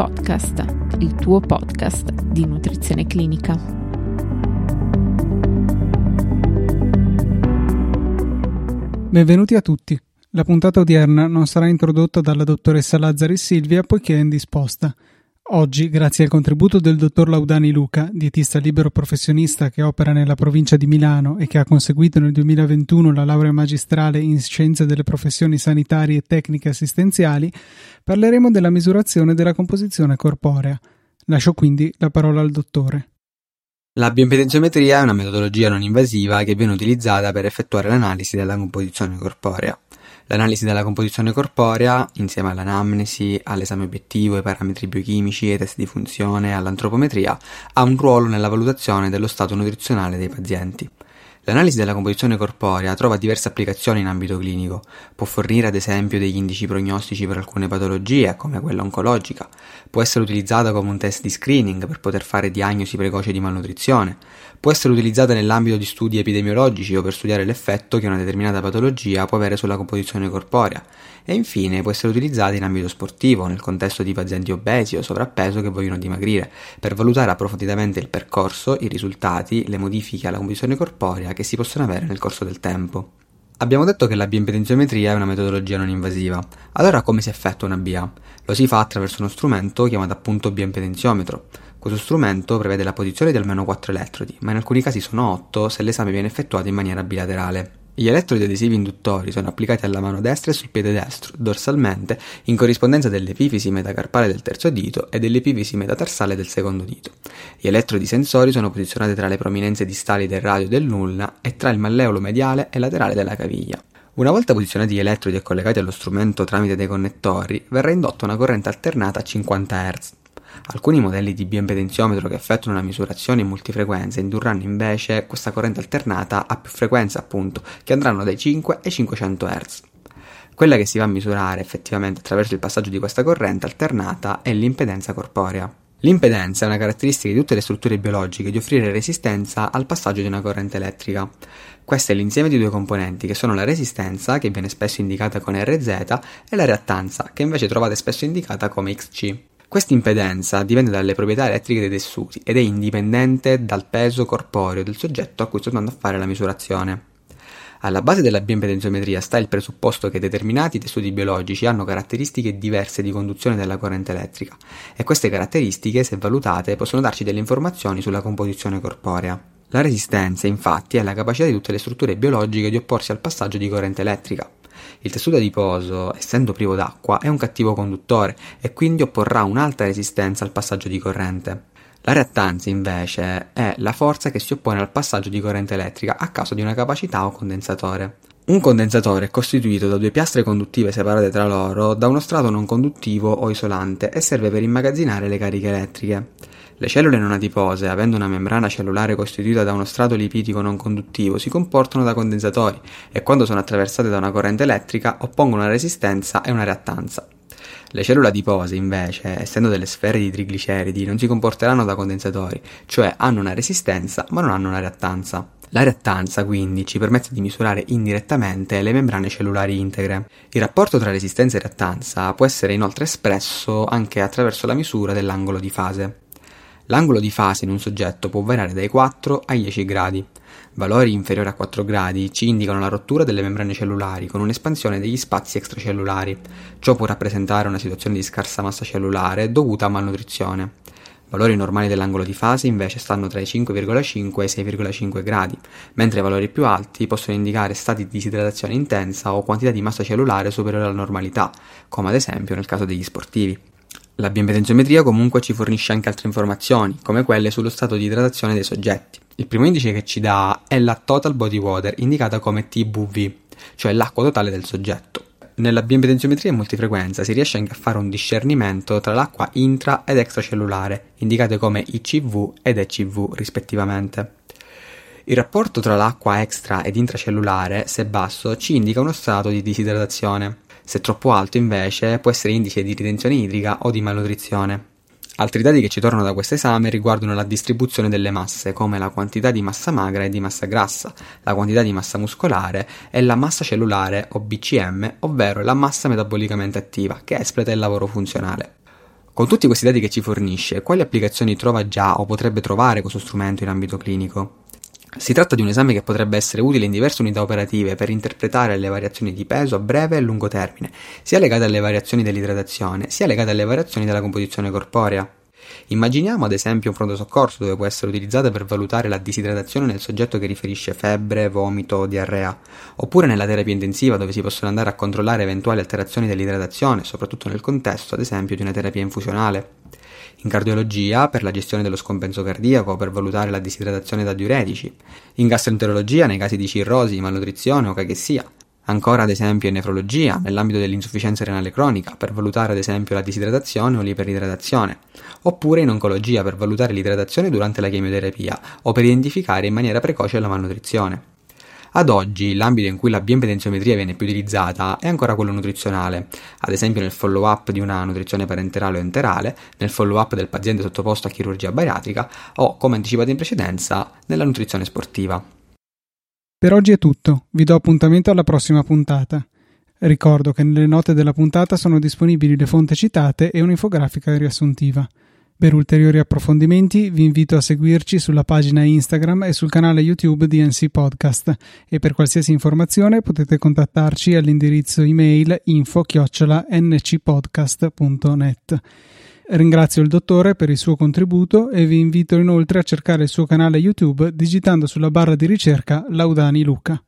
Podcast, il tuo podcast di nutrizione clinica. Benvenuti a tutti. La puntata odierna non sarà introdotta dalla dottoressa Lazzari Silvia poiché è indisposta. Oggi, grazie al contributo del dottor Laudani Luca, dietista libero professionista che opera nella provincia di Milano e che ha conseguito nel 2021 la laurea magistrale in Scienze delle professioni sanitarie e tecniche assistenziali, parleremo della misurazione della composizione corporea. Lascio quindi la parola al dottore. La bioimpedenziometria è una metodologia non invasiva che viene utilizzata per effettuare l'analisi della composizione corporea. L'analisi della composizione corporea, insieme all'anamnesi, all'esame obiettivo, ai parametri biochimici, ai test di funzione all'antropometria, ha un ruolo nella valutazione dello stato nutrizionale dei pazienti. L'analisi della composizione corporea trova diverse applicazioni in ambito clinico. Può fornire ad esempio degli indici prognostici per alcune patologie, come quella oncologica. Può essere utilizzata come un test di screening per poter fare diagnosi precoce di malnutrizione. Può essere utilizzata nell'ambito di studi epidemiologici o per studiare l'effetto che una determinata patologia può avere sulla composizione corporea. E infine può essere utilizzata in ambito sportivo, nel contesto di pazienti obesi o sovrappeso che vogliono dimagrire, per valutare approfonditamente il percorso, i risultati, le modifiche alla composizione corporea che si possono avere nel corso del tempo. Abbiamo detto che la bioimpedenziometria è una metodologia non invasiva. Allora come si effettua una BIA? Lo si fa attraverso uno strumento chiamato appunto bioimpedenziometro. Questo strumento prevede la posizione di almeno 4 elettrodi, ma in alcuni casi sono 8 se l'esame viene effettuato in maniera bilaterale. Gli elettrodi adesivi induttori sono applicati alla mano destra e sul piede destro, dorsalmente, in corrispondenza dell'epifisi metacarpale del terzo dito e dell'epifisi metatarsale del secondo dito. Gli elettrodi sensori sono posizionati tra le prominenze distali del radio del nulla e tra il malleolo mediale e laterale della caviglia. Una volta posizionati gli elettrodi e collegati allo strumento tramite dei connettori, verrà indotta una corrente alternata a 50 Hz. Alcuni modelli di bioimpedenziometro che effettuano una misurazione in multifrequenza indurranno invece questa corrente alternata a più frequenze appunto, che andranno dai 5 ai 500 Hz. Quella che si va a misurare effettivamente attraverso il passaggio di questa corrente alternata è l'impedenza corporea. L'impedenza è una caratteristica di tutte le strutture biologiche di offrire resistenza al passaggio di una corrente elettrica. Questo è l'insieme di due componenti che sono la resistenza, che viene spesso indicata con RZ, e la reattanza, che invece trovate spesso indicata come XC. Questa impedenza dipende dalle proprietà elettriche dei tessuti ed è indipendente dal peso corporeo del soggetto a cui sto andando a fare la misurazione. Alla base della bioimpedenziometria sta il presupposto che determinati tessuti biologici hanno caratteristiche diverse di conduzione della corrente elettrica e queste caratteristiche, se valutate, possono darci delle informazioni sulla composizione corporea. La resistenza, infatti, è la capacità di tutte le strutture biologiche di opporsi al passaggio di corrente elettrica. Il tessuto adiposo, essendo privo d'acqua, è un cattivo conduttore e quindi opporrà un'alta resistenza al passaggio di corrente. La reattanza invece è la forza che si oppone al passaggio di corrente elettrica a causa di una capacità o condensatore. Un condensatore è costituito da due piastre conduttive separate tra loro da uno strato non conduttivo o isolante e serve per immagazzinare le cariche elettriche. Le cellule non adipose, avendo una membrana cellulare costituita da uno strato lipidico non conduttivo, si comportano da condensatori e quando sono attraversate da una corrente elettrica oppongono una resistenza e una reattanza. Le cellule adipose, invece, essendo delle sfere di trigliceridi, non si comporteranno da condensatori, cioè hanno una resistenza ma non hanno una reattanza. La reattanza quindi ci permette di misurare indirettamente le membrane cellulari integre. Il rapporto tra resistenza e reattanza può essere inoltre espresso anche attraverso la misura dell'angolo di fase. L'angolo di fase in un soggetto può variare dai 4 ai 10 gradi. Valori inferiori a 4 gradi ci indicano la rottura delle membrane cellulari con un'espansione degli spazi extracellulari. Ciò può rappresentare una situazione di scarsa massa cellulare dovuta a malnutrizione. Valori normali dell'angolo di fase invece stanno tra i 5,5 e i 6,5 gradi, mentre valori più alti possono indicare stati di disidratazione intensa o quantità di massa cellulare superiore alla normalità, come ad esempio nel caso degli sportivi. La bioimpedenziometria comunque ci fornisce anche altre informazioni, come quelle sullo stato di idratazione dei soggetti. Il primo indice che ci dà è la Total Body Water, indicata come TBV, cioè l'acqua totale del soggetto. Nella bioimpedenziometria in multifrequenza si riesce anche a fare un discernimento tra l'acqua intra ed extracellulare, indicate come ICV ed ECV rispettivamente. Il rapporto tra l'acqua extra ed intracellulare, se basso, ci indica uno stato di disidratazione. Se troppo alto, invece, può essere indice di ritenzione idrica o di malnutrizione. Altri dati che ci tornano da questo esame riguardano la distribuzione delle masse, come la quantità di massa magra e di massa grassa, la quantità di massa muscolare e la massa cellulare o BCM, ovvero la massa metabolicamente attiva, che espleta il lavoro funzionale. Con tutti questi dati che ci fornisce, quali applicazioni trova già o potrebbe trovare questo strumento in ambito clinico? Si tratta di un esame che potrebbe essere utile in diverse unità operative per interpretare le variazioni di peso a breve e lungo termine, sia legate alle variazioni dell'idratazione, sia legate alle variazioni della composizione corporea. Immaginiamo ad esempio un pronto soccorso dove può essere utilizzata per valutare la disidratazione nel soggetto che riferisce febbre, vomito o diarrea, oppure nella terapia intensiva dove si possono andare a controllare eventuali alterazioni dell'idratazione, soprattutto nel contesto ad esempio di una terapia infusionale. In cardiologia per la gestione dello scompenso cardiaco, per valutare la disidratazione da diuretici, in gastroenterologia nei casi di cirrosi, malnutrizione o caghessia, ancora ad esempio in nefrologia, nell'ambito dell'insufficienza renale cronica, per valutare ad esempio la disidratazione o l'iperidratazione, oppure in oncologia per valutare l'idratazione durante la chemioterapia o per identificare in maniera precoce la malnutrizione. Ad oggi l'ambito in cui la bioimpedenziometria viene più utilizzata è ancora quello nutrizionale, ad esempio nel follow-up di una nutrizione parenterale o enterale, nel follow-up del paziente sottoposto a chirurgia bariatrica o, come anticipato in precedenza, nella nutrizione sportiva. Per oggi è tutto, vi do appuntamento alla prossima puntata. Ricordo che nelle note della puntata sono disponibili le fonti citate e un'infografica riassuntiva. Per ulteriori approfondimenti vi invito a seguirci sulla pagina Instagram e sul canale YouTube di NC Podcast e per qualsiasi informazione potete contattarci all'indirizzo email info-ncpodcast.net. Ringrazio il dottore per il suo contributo e vi invito inoltre a cercare il suo canale YouTube digitando sulla barra di ricerca Laudani Luca.